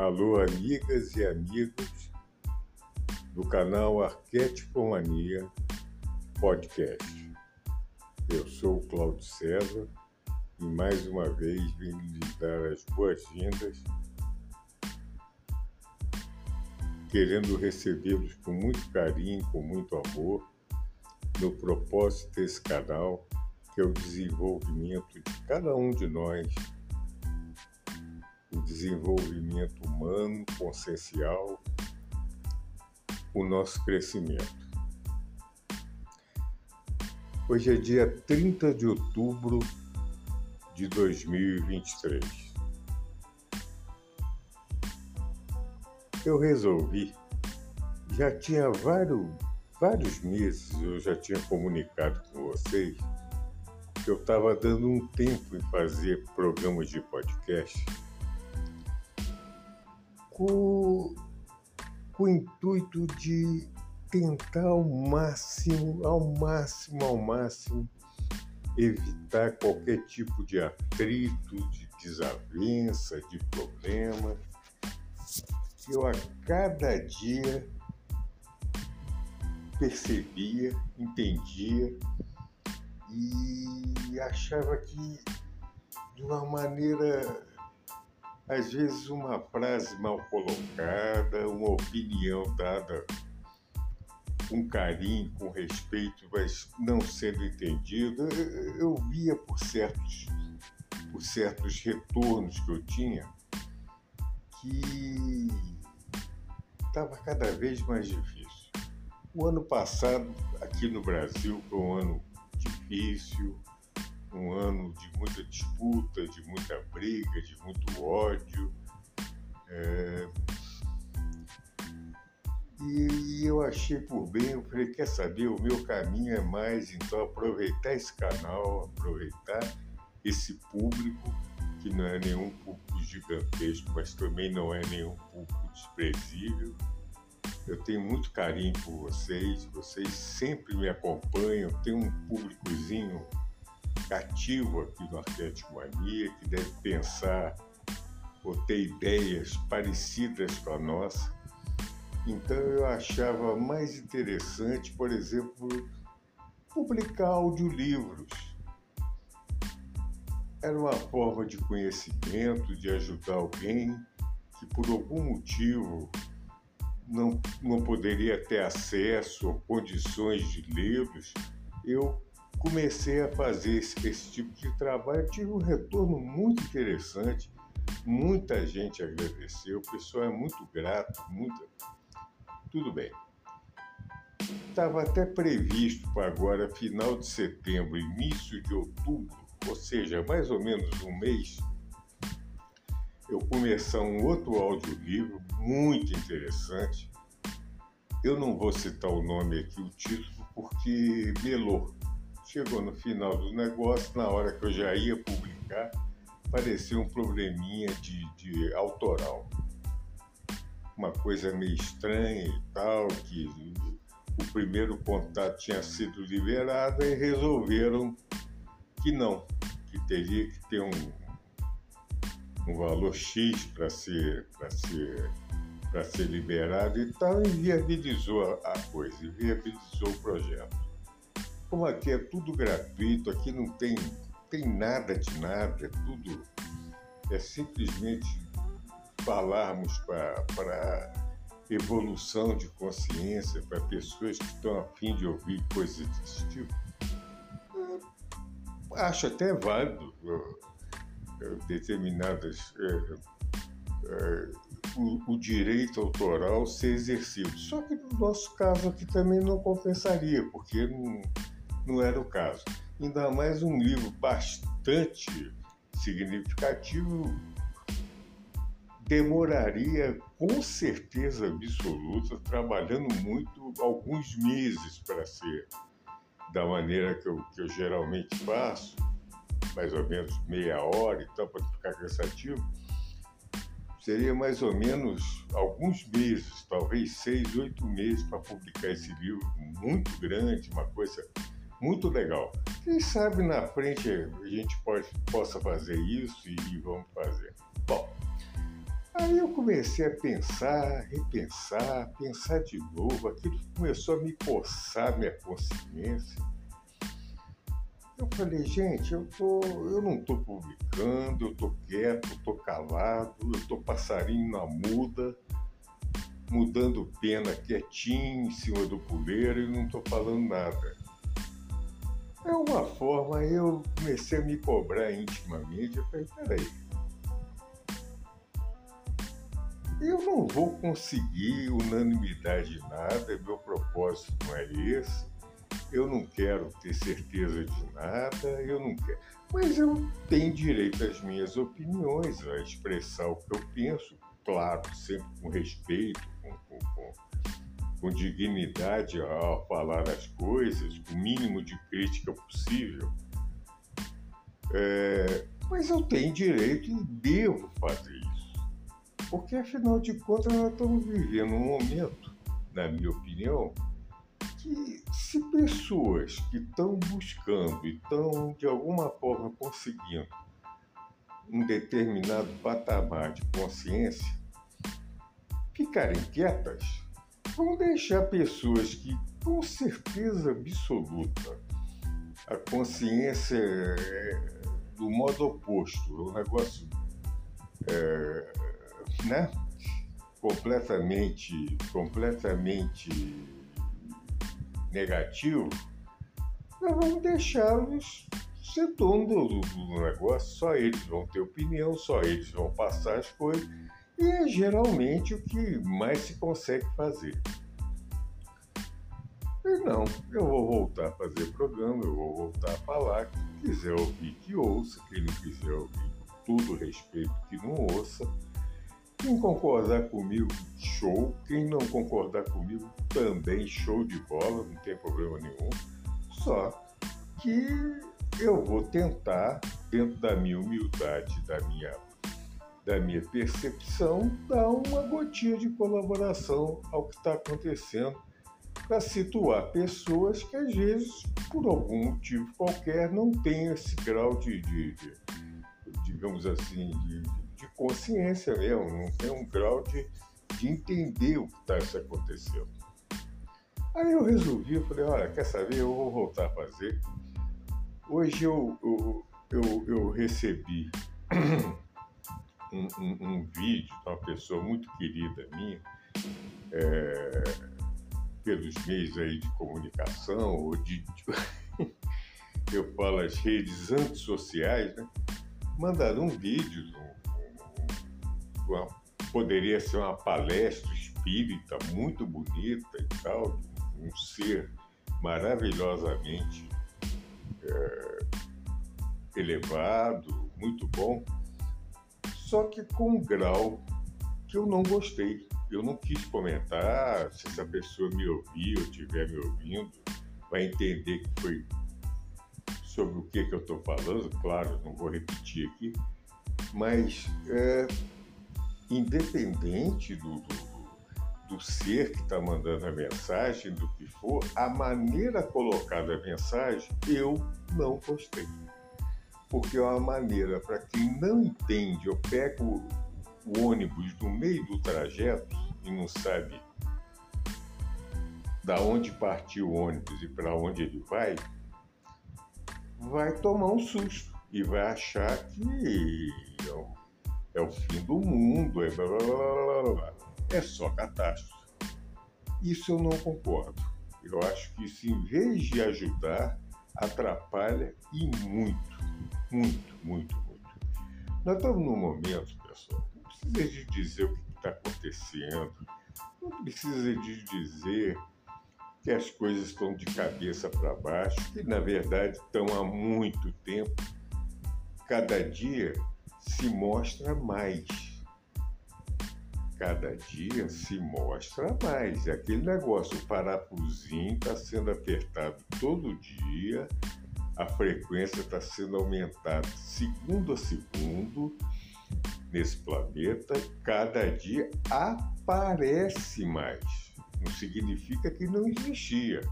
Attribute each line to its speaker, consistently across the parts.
Speaker 1: Alô, amigas e amigos do canal Arquétipo Mania Podcast. Eu sou o Cláudio César e mais uma vez vim lhes dar as boas-vindas, querendo recebê-los com muito carinho, com muito amor, no propósito desse canal, que é o desenvolvimento de cada um de nós o desenvolvimento humano, consciencial, o nosso crescimento. Hoje é dia 30 de outubro de 2023. Eu resolvi, já tinha vários, vários meses, eu já tinha comunicado com vocês, que eu estava dando um tempo em fazer programas de podcast com, com o intuito de tentar ao máximo, ao máximo, ao máximo, evitar qualquer tipo de atrito, de desavença, de problema. Eu a cada dia percebia, entendia e achava que de uma maneira às vezes uma frase mal colocada, uma opinião dada com carinho, com respeito, mas não sendo entendida, eu via por certos, por certos retornos que eu tinha que estava cada vez mais difícil. O ano passado, aqui no Brasil, foi um ano difícil, um ano de muita disputa, de muita briga, de muito ódio. É... E, eu achei por bem, eu falei, quer saber, o meu caminho é mais, então, aproveitar esse canal, aproveitar esse público, que não é nenhum público gigantesco, mas também não é nenhum público desprezível. Eu tenho muito carinho por vocês, vocês sempre me acompanham, tem um públicozinho cativo aqui no Atlético Mania, que deve pensar ou ter ideias parecidas com a nossa. Então eu achava mais interessante, por exemplo, publicar audiolivros. Era uma forma de conhecimento, de ajudar alguém que por algum motivo não, não poderia ter acesso ou condições de lê-los. Eu comecei a fazer esse, esse tipo de trabalho, tive um retorno muito interessante, muita gente agradeceu, o pessoal é muito grato, tudo bem. Estava até previsto para agora, final de setembro, início de outubro, ou seja, mais ou menos um mês, eu começar um outro audiolivro muito interessante. Eu não vou citar o nome aqui, o título, porque melou Chegou no final do negócio, na hora que eu já ia publicar, apareceu um probleminha de, de autoral. Uma coisa meio estranha e tal, que o primeiro contato tinha sido liberado e resolveram que não, que teria que ter um, um valor X para ser, ser, ser liberado e tal, e viabilizou a coisa, viabilizou o projeto. Como aqui é tudo gratuito, aqui não tem, tem nada de nada, é tudo. É simplesmente falarmos para evolução de consciência, para pessoas que estão a fim de ouvir coisas desse tipo. Acho até válido determinadas. É, é, o, o, direito autoral ser exercido. Só que no nosso caso aqui também não compensaria, porque não, não era o caso. Ainda mais um livro bastante significativo demoraria com certeza absoluta, trabalhando muito, alguns meses para ser da maneira que eu, que eu geralmente faço, mais ou menos meia hora e tal, para ficar cansativo. Seria mais ou menos alguns meses, talvez seis, oito meses para publicar esse livro muito grande, uma coisa muito legal. Quem sabe na frente a gente pode, possa fazer isso e, e vamos fazer. Bom, Aí eu comecei a pensar, repensar, pensar de novo, aquilo começou a me coçar minha consciência. Eu falei, gente, eu, tô, eu não estou publicando, eu estou quieto, eu estou calado, eu estou passarinho na muda, mudando pena quietinho em cima do puleiro e não estou falando nada. É uma forma, eu comecei a me cobrar intimamente, eu falei, peraí, eu não vou conseguir unanimidade em nada, meu propósito não é esse, eu não quero ter certeza de nada, eu não quero. Mas eu tenho direito às minhas opiniões, a expressar o que eu penso, claro, sempre com respeito, com, com, com, com dignidade ao falar as coisas, com o mínimo de crítica possível. É, mas eu tenho direito e devo fazer isso. Porque, afinal de contas, nós estamos vivendo um momento, na minha opinião, que se pessoas que estão buscando e estão, de alguma forma, conseguindo um determinado patamar de consciência ficarem quietas, vão deixar pessoas que, com certeza absoluta, a consciência é do modo oposto, o negócio é, né? completamente, completamente negativo, nós vamos deixá-los ser dono do, do, negócio, só eles vão ter opinião, só eles vão passar as coisas, e é geralmente o que mais se consegue fazer. E não, eu vou voltar a fazer programa, eu vou voltar a falar, quem quiser ouvir que ouça, quem não quiser ouvir, tudo respeito que não ouça. Quem concordar comigo, show. Quem não concordar comigo, também show de bola, não tem problema nenhum. Só que eu vou tentar, dentro da minha humildade, da minha, da minha percepção, dar uma gotinha de colaboração ao que está acontecendo para situar pessoas que às vezes, por algum motivo qualquer, não têm esse grau de, de, de digamos assim, de, de consciência mesmo, não tem um grau de, de entender o que está acontecendo. Aí eu resolvi, eu falei, olha, quer saber, eu vou voltar a fazer. Hoje eu, eu, eu, eu recebi um, um, um, vídeo de uma pessoa muito querida minha, é, pelos meios aí de comunicação, ou de, de eu falo as redes antissociais, né? mandaram um vídeo uma, poderia ser uma palestra espírita muito bonita e tal, um ser maravilhosamente é, elevado, muito bom, só que com um grau que eu não gostei. Eu não quis comentar, se essa pessoa me ouvir ou estiver me ouvindo, vai entender que foi sobre o que, que eu estou falando, claro, não vou repetir aqui, mas é, independente do, do, do ser que está mandando a mensagem, do que for, a maneira colocada a mensagem, eu não gostei. Porque é uma maneira para quem não entende, eu pego o ônibus no meio do trajeto e não sabe da onde partiu o ônibus e para onde ele vai, vai tomar um susto e vai achar que é o fim do mundo, é, blá, blá, blá, blá, é só catástrofe. Isso eu não concordo. Eu acho que isso, em vez de ajudar, atrapalha e muito, muito, muito, muito. Nós estamos num momento, pessoal, não precisa de dizer o que está acontecendo, não precisa de dizer que as coisas estão de cabeça para baixo, que na verdade estão há muito tempo. Cada dia se mostra mais. Cada dia se mostra mais. É aquele negócio, o parafusinho está sendo apertado todo dia, a frequência está sendo aumentada segundo a segundo nesse planeta, cada dia aparece mais. Não significa que não existia.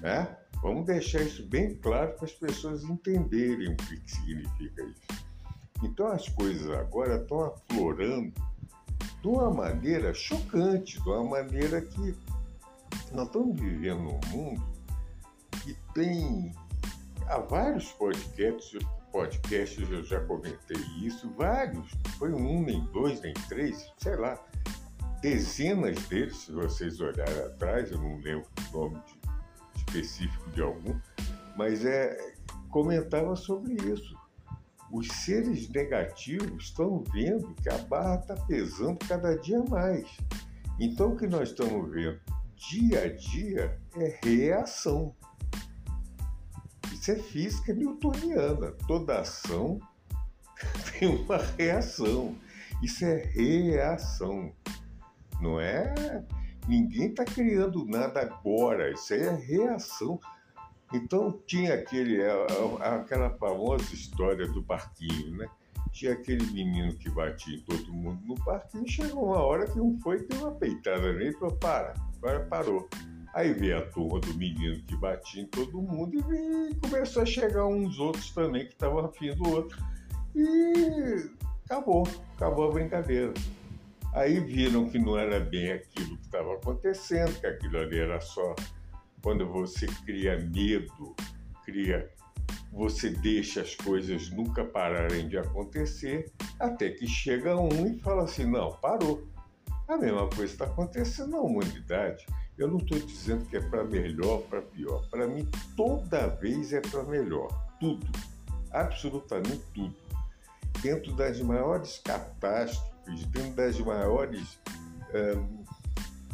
Speaker 1: Né? Vamos deixar isso bem claro para as pessoas entenderem o que, que significa isso. Então as coisas agora estão aflorando de uma maneira chocante, de uma maneira que nós estamos vivendo num mundo que tem há vários podcasts, podcasts eu já comentei isso, vários, foi um, nem dois, nem três, sei lá, dezenas deles, se vocês olharem atrás, eu não lembro o nome de, específico de algum, mas é, comentava sobre isso. Os seres negativos estão vendo que a barra está pesando cada dia mais. Então, o que nós estamos vendo dia a dia é reação. Isso é física newtoniana. Toda ação tem uma reação. Isso é reação. Não é. Ninguém está criando nada agora. Isso aí é reação. Então tinha aquele, é, é, aquela famosa história do parquinho, né? Tinha aquele menino que batia em todo mundo no parquinho, chegou uma hora que um foi e deu uma peitada nele e falou, para, agora parou. Aí veio a turma do menino que batia em todo mundo e, começou a chegar uns outros também que estavam afim do outro. E acabou, acabou a brincadeira. Aí viram que não era bem aquilo que estava acontecendo, que aquilo ali era só quando você cria medo, cria, você deixa as coisas nunca pararem de acontecer, até que chega um e fala assim, não, parou. A mesma coisa está acontecendo na humanidade. Eu não estou dizendo que é para melhor, para pior. Para mim, toda vez é para melhor. Tudo. Absolutamente tudo. Dentro das maiores catástrofes, dentro das maiores hum,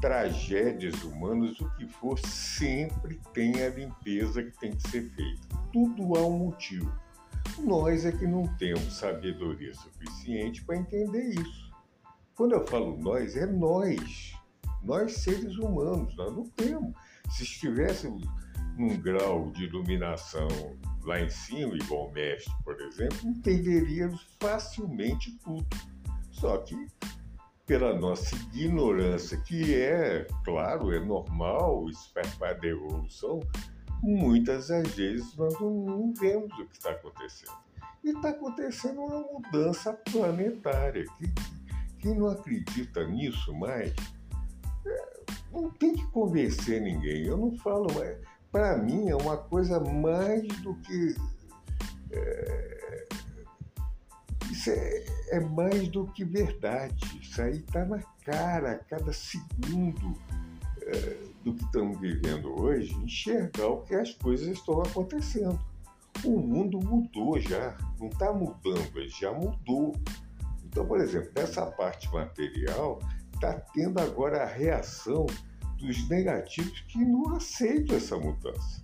Speaker 1: tragédias humanas, o que for, sempre tem a limpeza que tem que ser feita. Tudo há um motivo. Nós é que não temos sabedoria suficiente para entender isso. Quando eu falo nós, é nós nós, seres humanos, nós não temos. Se estivéssemos num grau de iluminação lá em cima, igual o mestre, por exemplo, entenderíamos facilmente tudo. Só que, pela nossa ignorância, que é, claro, é normal, isso faz parte da evolução, muitas das vezes nós não, vemos o que está acontecendo. E está acontecendo uma mudança planetária. quem não acredita nisso mais não tem que convencer ninguém. Eu não falo, mas para mim é uma coisa mais do que. É, isso é, é, mais do que verdade. Isso aí está na cara, a cada segundo é, do que estamos vivendo hoje, enxergar o que as coisas estão acontecendo. O mundo mudou já, não está mudando, já mudou. Então, por exemplo, nessa parte material, está tendo agora a reação dos negativos que não aceitam essa mudança.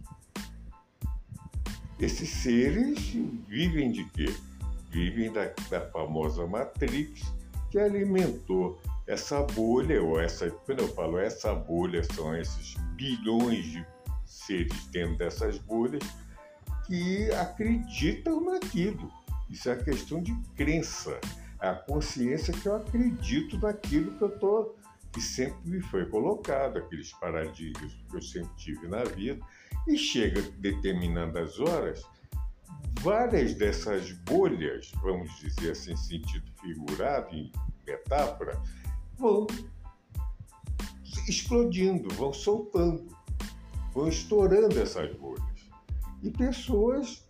Speaker 1: Esses seres vivem de quê? Vivem da, da famosa Matrix que alimentou essa bolha, ou essa, quando eu falo essa bolha, são esses bilhões de seres dentro dessas bolhas que acreditam naquilo. Isso é questão de crença a consciência que eu acredito naquilo que eu estou, que sempre me foi colocado, aqueles paradigmas que eu sempre tive na vida, e chega determinadas horas, várias dessas bolhas, vamos dizer assim, sentido figurado, em metáfora, vão explodindo, vão soltando, vão estourando essas bolhas. E pessoas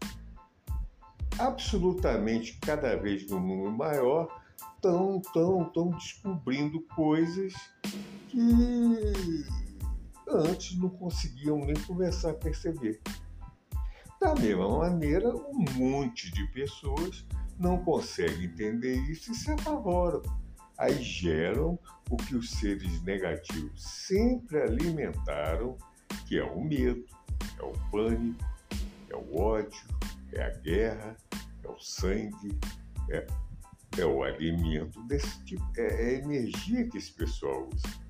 Speaker 1: absolutamente cada vez num número maior, estão tão, tão descobrindo coisas que antes não conseguiam nem começar a perceber. Da mesma maneira, um monte de pessoas não conseguem entender isso e se apavoram. Aí geram o que os seres negativos sempre alimentaram, que é o medo, é o pânico, é o ódio, é a guerra, é o sangue, é, é o alimento desse tipo, é, é a energia que esse pessoal usa.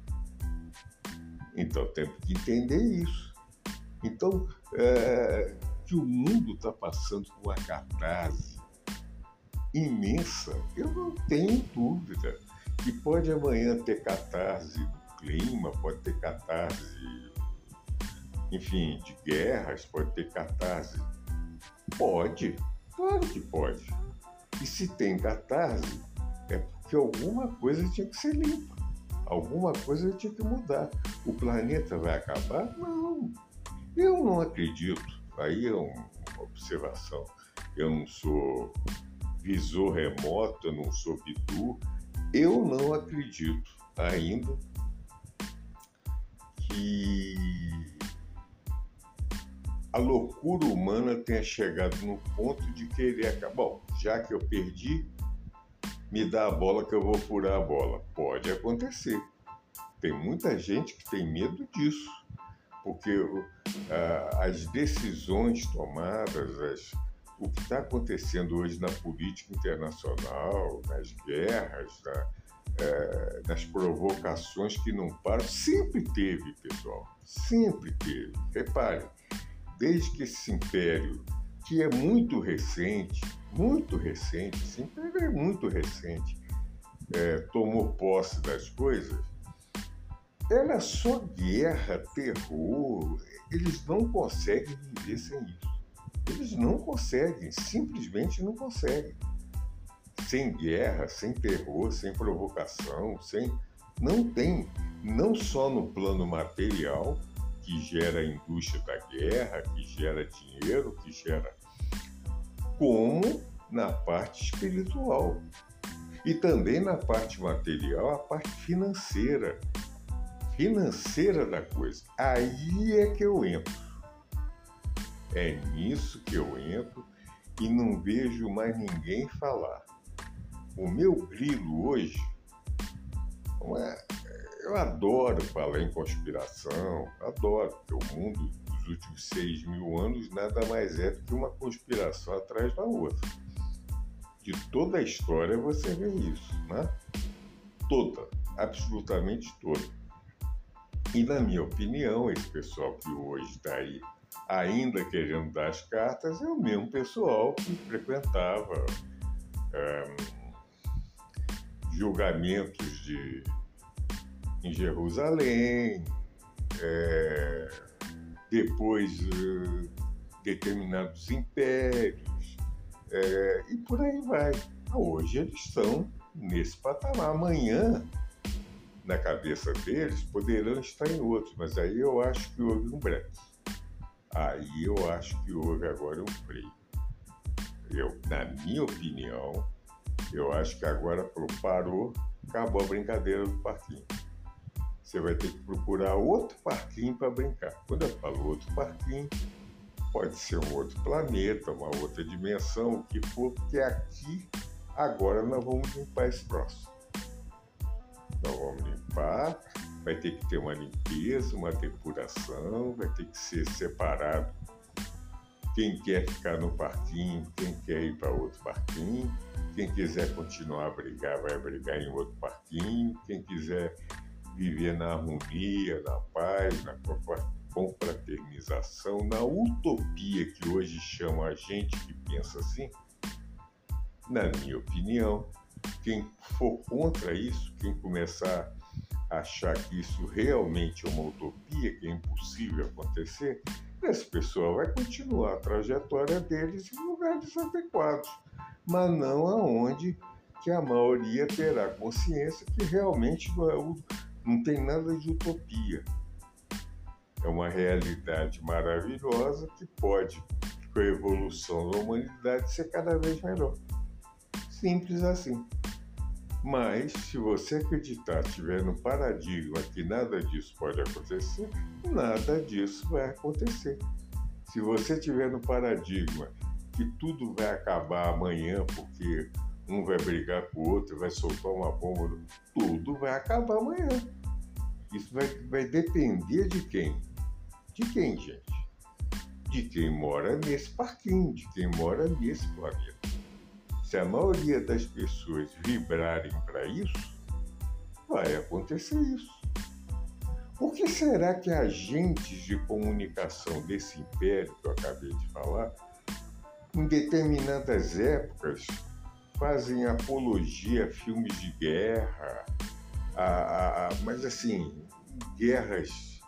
Speaker 1: Então temos que entender isso. Então, é, que o mundo está passando por uma catarse imensa, eu não tenho dúvida. E pode amanhã ter catarse do clima, pode ter catarse, enfim, de guerras, pode ter catarse Pode, claro que pode. E se tem catarse, é porque alguma coisa tinha que ser limpa. Alguma coisa tinha que mudar. O planeta vai acabar? Não. Eu não acredito. Aí é uma observação. Eu não sou visor remoto, eu não sou bidu. Eu não acredito ainda que a loucura humana tenha chegado no ponto de querer acabar. Bom, já que eu perdi, me dá a bola que eu vou furar a bola. Pode acontecer. Tem muita gente que tem medo disso, porque uh, as decisões tomadas, as, o que está acontecendo hoje na política internacional, nas guerras, na, é, nas provocações que não param, sempre teve, pessoal, sempre teve. Reparem, desde que esse império, que é muito recente, muito recente, esse império é muito recente, é, tomou posse das coisas, era só guerra, terror, eles não conseguem viver sem isso. Eles não conseguem, simplesmente não conseguem. Sem guerra, sem terror, sem provocação, sem. Não tem, não só no plano material, que gera a indústria da guerra, que gera dinheiro, que gera. como na parte espiritual. E também na parte material, a parte financeira. Financeira da coisa. Aí é que eu entro. É nisso que eu entro e não vejo mais ninguém falar. O meu grilo hoje, é, eu adoro falar em conspiração, adoro, porque o mundo dos últimos seis mil anos nada mais é do que uma conspiração atrás da outra. De toda a história você vê isso, né? Toda, absolutamente toda. E na minha opinião, esse pessoal que hoje está aí ainda querendo dar as cartas, é o mesmo pessoal que frequentava é, julgamentos de, em Jerusalém, é, depois é, determinados impérios, é, e por aí vai. Hoje eles estão nesse patamar. Amanhã, na cabeça deles, poderão estar em outros, mas aí eu acho que houve um break. Aí eu acho que houve agora um freio. Eu, na minha opinião, eu acho que agora parou, acabou a brincadeira do parquinho. Você vai ter que procurar outro parquinho para brincar. Quando eu falo outro parquinho, pode ser um outro planeta, uma outra dimensão, o que for, porque aqui agora nós vamos limpar esse próximo. Nós vamos limpar vai ter que ter uma limpeza, uma depuração, vai ter que ser separado quem quer ficar no parquinho, quem quer ir para outro parquinho, quem quiser continuar a brigar, vai brigar em outro parquinho, quem quiser viver na harmonia, na paz, na confraternização, na utopia que hoje chama a gente que pensa assim, na minha opinião, quem for contra isso, quem começar achar que isso realmente é uma utopia, que é impossível acontecer, esse pessoal vai continuar a trajetória deles em lugares adequados, mas não aonde que a maioria terá consciência que realmente não tem nada de utopia. É uma realidade maravilhosa que pode, com a evolução da humanidade, ser cada vez melhor. Simples assim. Mas, se você acreditar, tiver no paradigma que nada disso pode acontecer, nada disso vai acontecer. Se você tiver no paradigma que tudo vai acabar amanhã porque um vai brigar com o outro, vai soltar uma bomba, tudo vai acabar amanhã. Isso vai, vai depender de quem? De quem, gente? De quem mora nesse parquinho, de quem mora nesse planeta se a maioria das pessoas vibrarem para isso, vai acontecer isso. Por que será que agentes de comunicação desse império que eu acabei de falar, em determinadas épocas, fazem apologia a filmes de guerra, a, a, a mas assim, guerras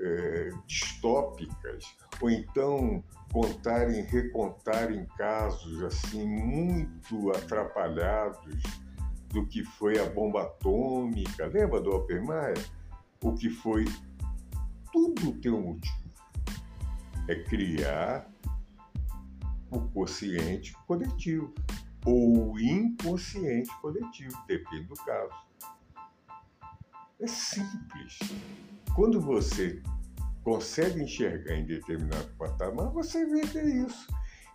Speaker 1: é, distópicas, ou então contarem, recontarem casos assim muito atrapalhados do que foi a bomba atômica, lembra do Oppenheimer? O que foi tudo tem um motivo. É criar o consciente coletivo ou inconsciente coletivo, depende do caso. É simples. Quando você consegue enxergar em determinado patamar, você vê que é isso.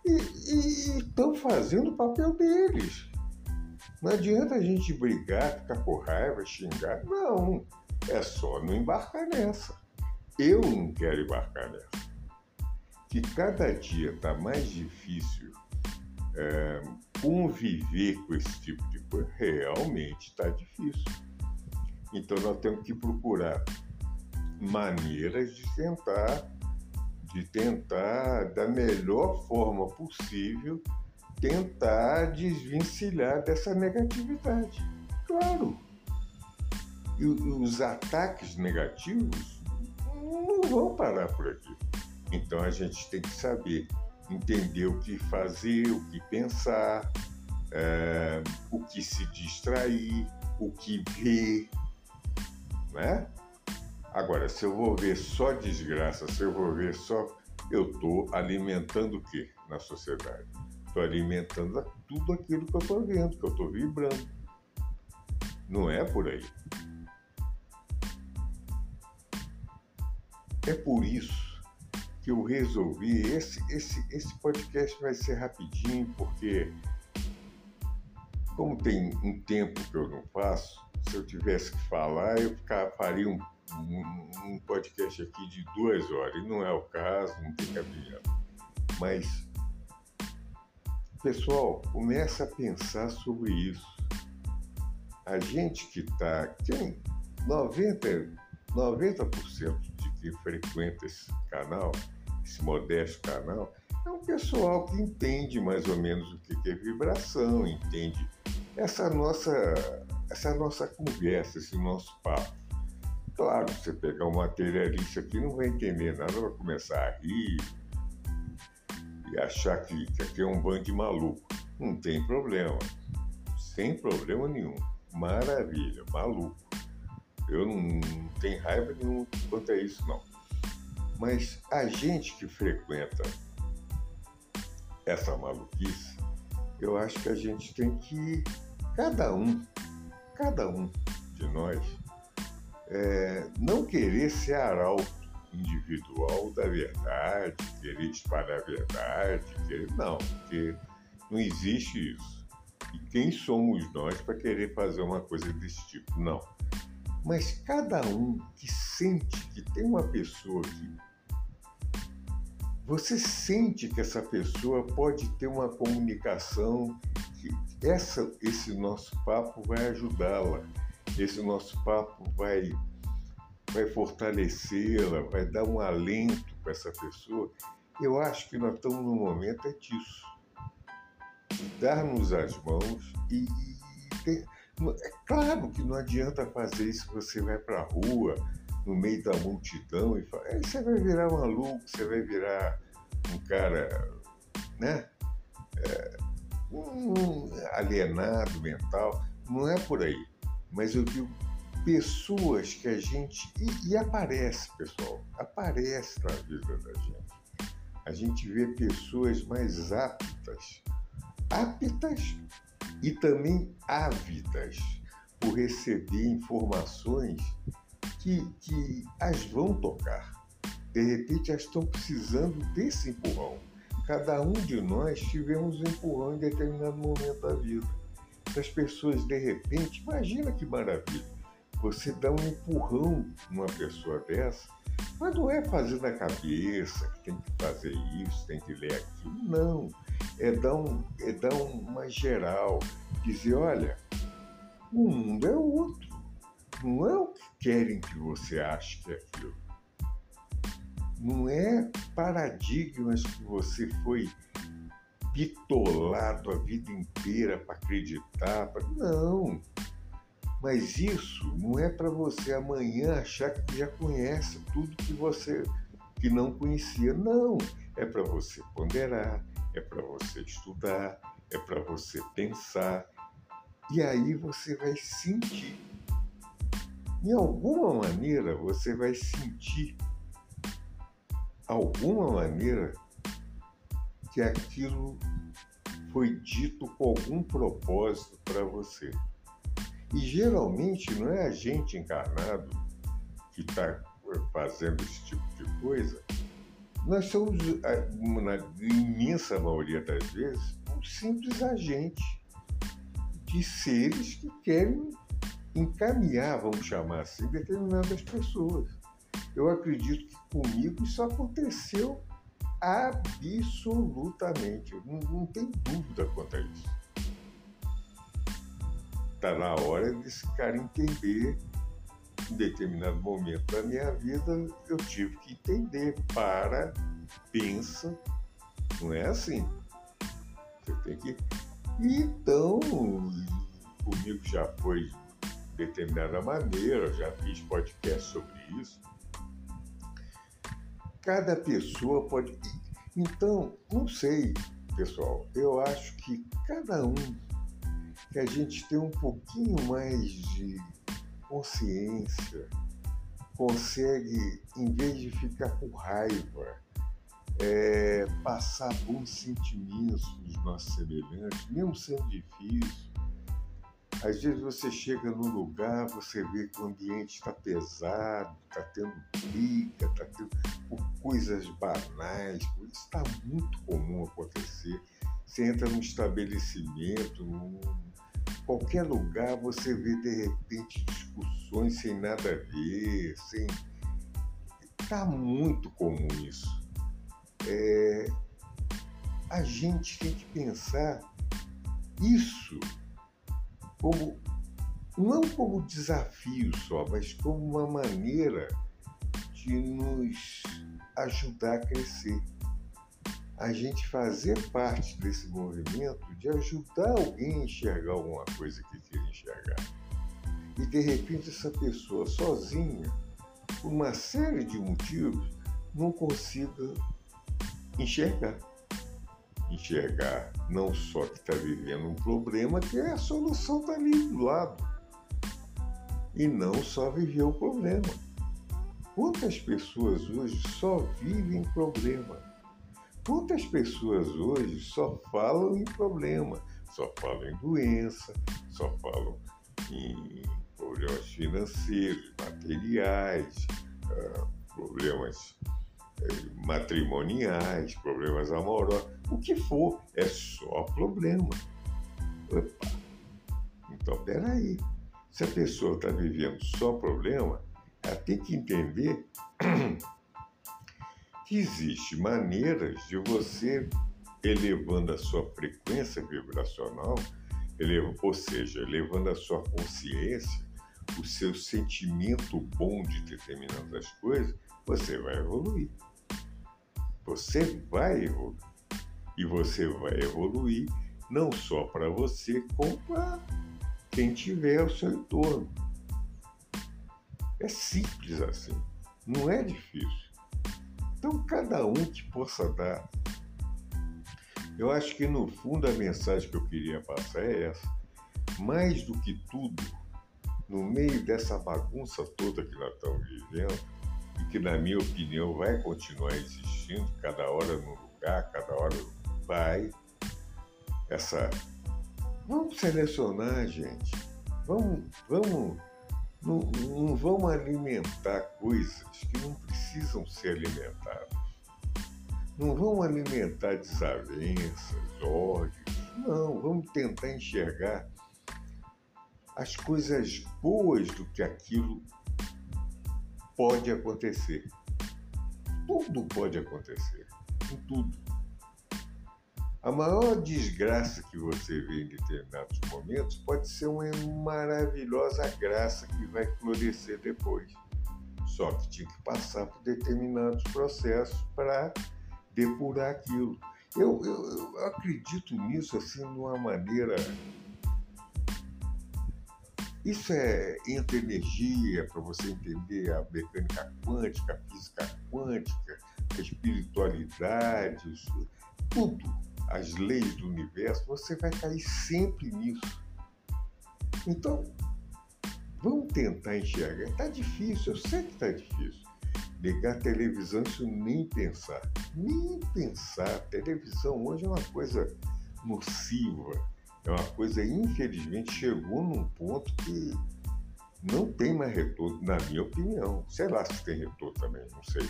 Speaker 1: E estão fazendo o papel deles. Não adianta a gente brigar, ficar com raiva, xingar. Não, é só não embarcar nessa. Eu não quero embarcar nessa. Que cada dia está mais difícil é, conviver com esse tipo de coisa, realmente está difícil. Então nós temos que procurar maneiras de tentar, de tentar da melhor forma possível, tentar desvencilhar dessa negatividade. Claro. E os ataques negativos não vão parar por aqui. Então a gente tem que saber entender o que fazer, o que pensar, é, o que se distrair, o que ver, né? Agora, se eu vou ver só desgraça, se eu vou ver só. Eu estou alimentando o que na sociedade? Estou alimentando tudo aquilo que eu estou vendo, que eu estou vibrando. Não é por aí. É por isso que eu resolvi. Esse, esse, esse podcast vai ser rapidinho, porque, como tem um tempo que eu não faço, se eu tivesse que falar, eu ficar, faria um um, um podcast aqui de duas horas. E não é o caso, não tem cabimento. Mas, pessoal, começa a pensar sobre isso. A gente que está. Tem 90%, 90 de quem frequenta esse canal, esse modesto canal, é um pessoal que entende mais ou menos o que é vibração, entende essa nossa, essa nossa conversa, esse nosso papo. Claro, você pegar um materialista aqui não vai entender nada, vai começar a rir e achar que, que aqui é um bando de maluco. Não tem problema, sem problema nenhum. Maravilha, maluco. Eu não, não tenho raiva nenhuma quanto a isso, não. Mas a gente que frequenta essa maluquice, eu acho que a gente tem que, cada um, cada um de nós, é, não querer ser arauto individual da verdade, querer espalhar a verdade, querer, não, porque não existe isso. E quem somos nós para querer fazer uma coisa desse tipo? Não. Mas cada um que sente que tem uma pessoa que você sente que essa pessoa pode ter uma comunicação que essa, esse nosso papo vai ajudá-la esse nosso papo vai, vai fortalecê-la, vai dar um alento para essa pessoa. Eu acho que nós estamos no momento é disso. Darmos as mãos e, e ter, é claro que não adianta fazer isso você vai para a rua, no meio da multidão, e fala, aí você vai virar maluco, você vai virar um cara, né? É, um alienado mental. Não é por aí mas eu digo pessoas que a gente. E, e, aparece, pessoal, aparece na vida da gente. A gente vê pessoas mais aptas, aptas e também ávidas por receber informações que, que as vão tocar. De repente, elas estão precisando desse empurrão. Cada um de nós tivemos um empurrão em determinado momento da vida as pessoas de repente, imagina que maravilha, você dá um empurrão numa pessoa dessa, mas não é fazer na cabeça que tem que fazer isso, tem que ler aquilo, não. É dar, um, é dar uma geral, dizer, olha, o mundo é outro. Não é o que querem que você ache que é aquilo. Não é paradigmas que você foi bitolado a vida inteira para acreditar. Pra... Não. Mas isso não é para você amanhã achar que já conhece tudo que você que não conhecia. Não. é para você ponderar, é para você estudar, é para você pensar. E aí você vai sentir. De alguma maneira você vai sentir, alguma maneira, que aquilo foi dito com algum propósito para você. E geralmente não é a gente encarnado que está fazendo esse tipo de coisa. Nós somos, na imensa maioria das vezes, um simples agente de seres que querem encaminhar, vamos chamar assim, determinadas pessoas. Eu acredito que comigo isso aconteceu absolutamente. Não, não tem dúvida quanto a isso. Está na hora desse cara entender. Em determinado momento da minha vida, eu tive que entender. Para, pensa. Não é assim. Você tem que. Então, comigo já foi determinada maneira, já fiz podcast sobre isso cada pessoa pode. Então, não sei, pessoal, eu acho que cada um que a gente tem um pouquinho mais de consciência, consegue, em vez de ficar com raiva, é, passar bons sentimentos para os nossos semelhantes, mesmo sendo difícil, às vezes você chega num lugar, você vê que o ambiente está pesado, está tendo briga, está tendo por coisas banais, isso está muito comum acontecer. Você entra num estabelecimento, num qualquer lugar, você vê de repente discussões sem nada a ver, sem. Está muito comum isso. É... A gente tem que pensar isso como não como desafio só, mas como uma maneira de nos ajudar a crescer. A gente fazer parte desse movimento de ajudar alguém a enxergar alguma coisa que queira enxergar. E de repente essa pessoa sozinha, por uma série de motivos, não consiga enxergar enxergar não só que está vivendo um problema, que a solução está ali do lado. E não só viver o problema. Quantas pessoas hoje só vivem problema? Quantas pessoas hoje só falam em problema? Só falam em doença, só falam em problemas financeiros, materiais, ah, problemas matrimoniais, problemas amorosos o que for, é só problema. Opa. Então, peraí. Se a pessoa está vivendo só problema, ela tem que entender que existe maneiras de você elevando a sua frequência vibracional, ou seja, elevando a sua consciência, o seu sentimento bom de determinadas coisas, você vai evoluir. Você vai evoluir e você vai evoluir não só para você, como para quem tiver ao seu entorno. É simples assim, não é difícil. Então, cada um que possa dar. Eu acho que no fundo a mensagem que eu queria passar é essa. Mais do que tudo, no meio dessa bagunça toda que nós estamos vivendo, que, na minha opinião, vai continuar existindo, cada hora no lugar, cada hora vai essa. Vamos selecionar, gente. Vamos, vamos, não, não vamos alimentar coisas que não precisam ser alimentadas. Não vamos alimentar desavenças, ódios. Não, vamos tentar enxergar as coisas boas do que aquilo pode acontecer. Tudo pode acontecer, em tudo. A maior desgraça que você vê em determinados momentos pode ser uma maravilhosa graça que vai florescer depois. Só que tinha que passar por determinados processos para depurar aquilo. Eu, eu, eu, acredito nisso assim de uma maneira. Isso é entre energia, para você entender a mecânica quântica, a física quântica, a espiritualidade, tudo, as leis do universo, você vai cair sempre nisso. Então, vamos tentar enxergar. Está difícil, eu sei que está difícil. Ligar a televisão, isso nem pensar. Nem pensar. A televisão hoje é uma coisa nociva. É uma coisa, infelizmente, chegou num ponto que não tem mais retorno, na minha opinião. Sei lá se tem retorno também, não sei.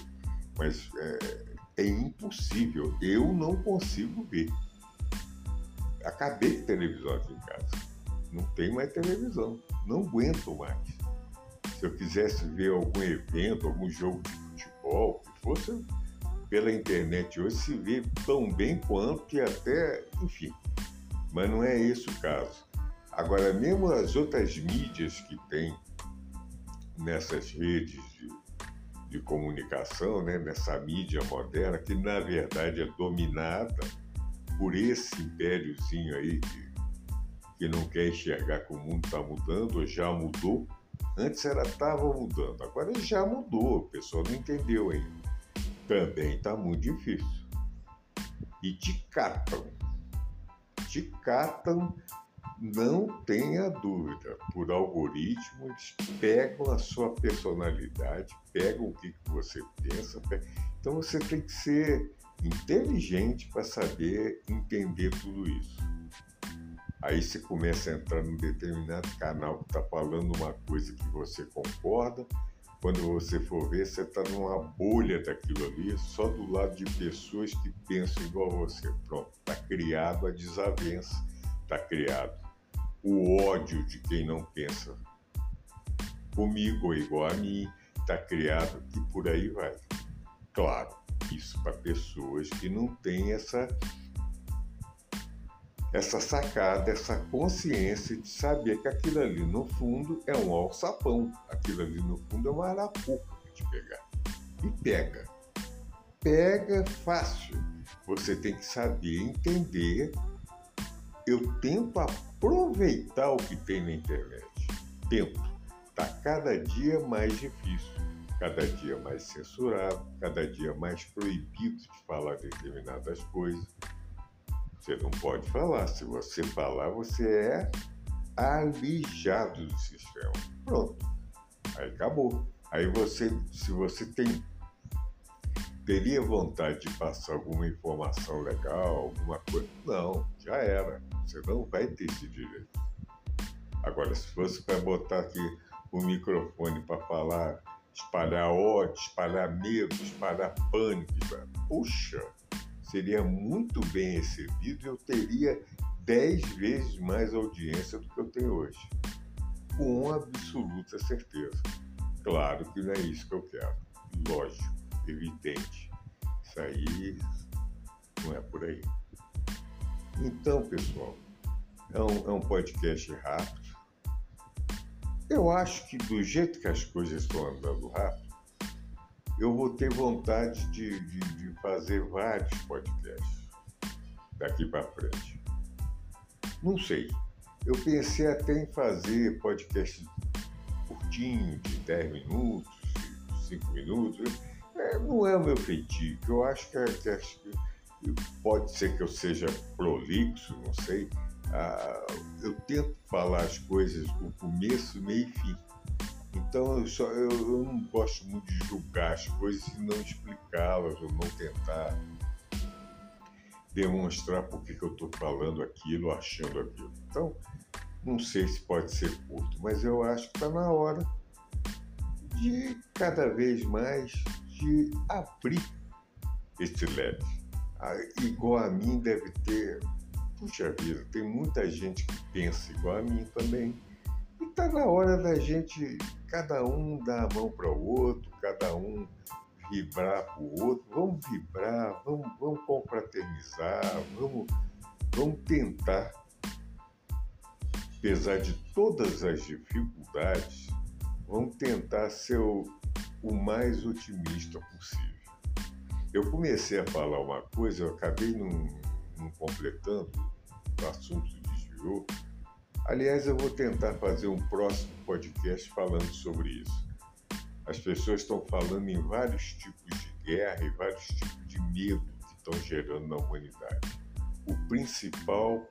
Speaker 1: Mas é, é impossível. Eu não consigo ver. Acabei de televisão aqui em casa. Não tem mais televisão. Não aguento mais. Se eu quisesse ver algum evento, algum jogo de futebol, que fosse pela internet hoje, se vê tão bem quanto e até, enfim. Mas não é esse o caso. Agora, mesmo as outras mídias que tem nessas redes de, de comunicação, né, nessa mídia moderna, que na verdade é dominada por esse impériozinho aí que, que não quer enxergar que o mundo está mudando, já mudou. Antes era estava mudando, agora já mudou, o pessoal não entendeu ainda. Também está muito difícil. E te catam. Te catam não tenha dúvida, por algoritmo, eles pegam a sua personalidade, pegam o que você pensa. Então você tem que ser inteligente para saber entender tudo isso. Aí você começa a entrar num determinado canal que está falando uma coisa que você concorda. Quando você for ver, você está numa bolha daquilo ali, só do lado de pessoas que pensam igual a você. Pronto, está criado a desavença, está criado o ódio de quem não pensa comigo ou igual a mim, está criado e por aí vai. Claro, isso para pessoas que não têm essa essa sacada, essa consciência de saber que aquilo ali no fundo é um alçapão, aquilo ali no fundo é uma arapuca de pegar. E pega. Pega fácil. Você tem que saber entender. Eu tento aproveitar o que tem na internet. Tento. Está cada dia mais difícil, cada dia mais censurado, cada dia mais proibido de falar determinadas coisas. Você não pode falar. Se você falar, você é alijado do sistema. Pronto. Aí acabou. Aí você, se você tem teria vontade de passar alguma informação legal, alguma coisa, não, já era. Você não vai ter esse direito. Agora, se fosse para botar aqui o microfone para falar, espalhar ódio, espalhar medo, espalhar pânico, puxa, seria muito bem recebido e eu teria dez vezes mais audiência do que eu tenho hoje. Com absoluta certeza. Claro que não é isso que eu quero. Lógico, evidente. Isso aí não é por aí. Então, pessoal, é um, é um podcast rápido. Eu acho que do jeito que as coisas estão andando rápido, eu vou ter vontade de, de, de fazer vários podcasts daqui para frente. Não sei. Eu pensei até em fazer podcast curtinho, de 10 minutos, de 5 minutos. É, não é o meu feitiço. Eu acho que, que, que pode ser que eu seja prolixo, não sei. Ah, eu tento falar as coisas o começo, meio e fim. Então eu, só, eu, eu não gosto muito de julgar as coisas e não explicá-las ou não tentar demonstrar por que, eu estou falando aquilo, achando aquilo. Então, não sei se pode ser curto, mas eu acho que está na hora de cada vez mais de abrir esse leque igual a mim deve ter. Puxa vida, tem muita gente que pensa igual a mim também. E tá na hora da gente, cada um dar a mão para o outro, cada um vibrar para o outro. Vamos vibrar, vamos, vamos confraternizar, vamos, vamos tentar, apesar de todas as dificuldades, vamos tentar ser o, o mais otimista possível. Eu comecei a falar uma coisa, eu acabei não, completando, o assunto desviou. Aliás, eu vou tentar fazer um próximo podcast falando sobre isso. As pessoas estão falando em vários tipos de guerra e vários tipos de medo que estão gerando na humanidade. O principal,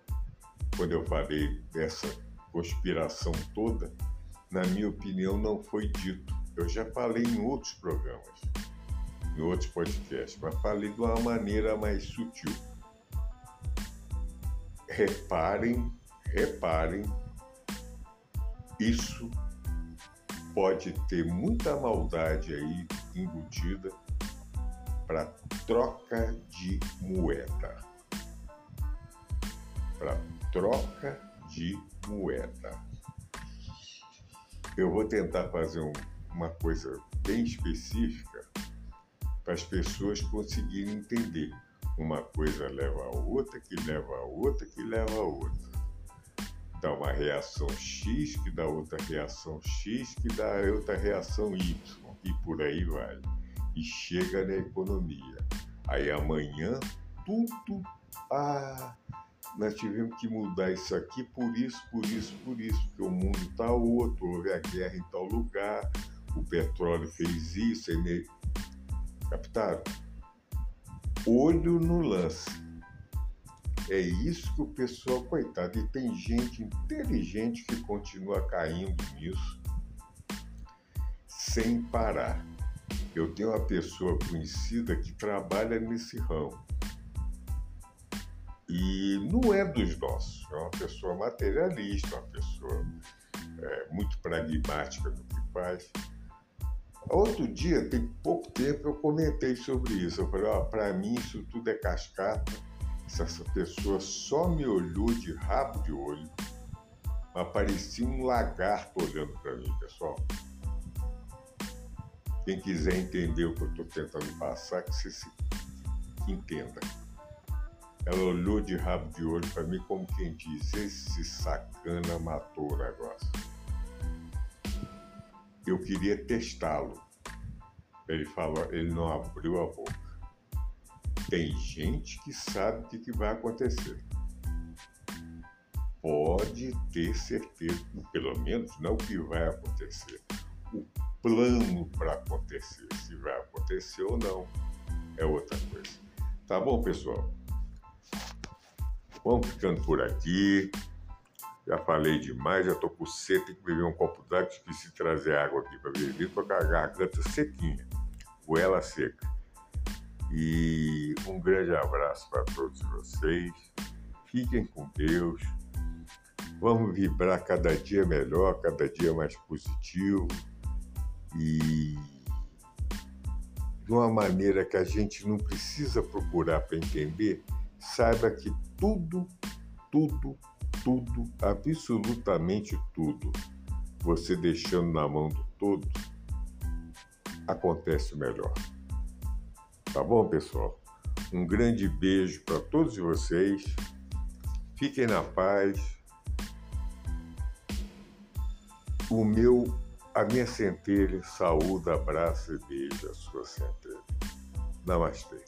Speaker 1: quando eu falei dessa conspiração toda, na minha opinião, não foi dito. Eu já falei em outros programas, em outros podcasts, mas falei de uma maneira mais sutil. Reparem, reparem, isso pode ter muita maldade aí embutida para troca de moeda. Para troca de moeda. Eu vou tentar fazer um, uma coisa bem específica para as pessoas conseguirem entender. Uma coisa leva a outra, que leva a outra, que leva a outra dá uma reação X, que dá outra reação X, que dá outra reação Y, e por aí vai. E chega na economia. Aí amanhã, tudo. Ah, nós tivemos que mudar isso aqui por isso, por isso, por isso, porque o mundo está outro, houve a guerra em tal lugar, o petróleo fez isso, ele... captaram? Olho no lance é isso que o pessoal, coitado, e tem gente inteligente que continua caindo nisso sem parar. Eu tenho uma pessoa conhecida que trabalha nesse ramo. E não é dos nossos, é uma pessoa materialista, uma pessoa é, muito pragmática no que faz. Outro dia, tem pouco tempo, eu comentei sobre isso. Eu falei, ó, para mim isso tudo é cascata essa pessoa só me olhou de rabo de olho, mas parecia um lagarto olhando para mim, pessoal. Quem quiser entender o que eu estou tentando passar, que você se entenda. Ela olhou de rabo de olho para mim como quem diz, esse sacana matou o negócio. Eu queria testá-lo. Ele falou, ele não abriu a boca. Tem gente que sabe o que vai acontecer. Pode ter certeza, pelo menos não o que vai acontecer, o plano para acontecer. Se vai acontecer ou não, é outra coisa. Tá bom, pessoal? Vamos ficando por aqui. Já falei demais, já tô com sede, tenho que beber um copo d'água, esqueci de trazer água aqui para beber, tô com a garganta sequinha, goela seca. E um grande abraço para todos vocês. Fiquem com Deus. Vamos vibrar cada dia melhor, cada dia mais positivo e de uma maneira que a gente não precisa procurar para entender, saiba que tudo, tudo, tudo, absolutamente tudo, você deixando na mão do todo, acontece melhor. Tá bom, pessoal? Um grande beijo para todos vocês. Fiquem na paz. O meu, a minha centelha, saúde, abraço e beijo a sua centelha. Namastê.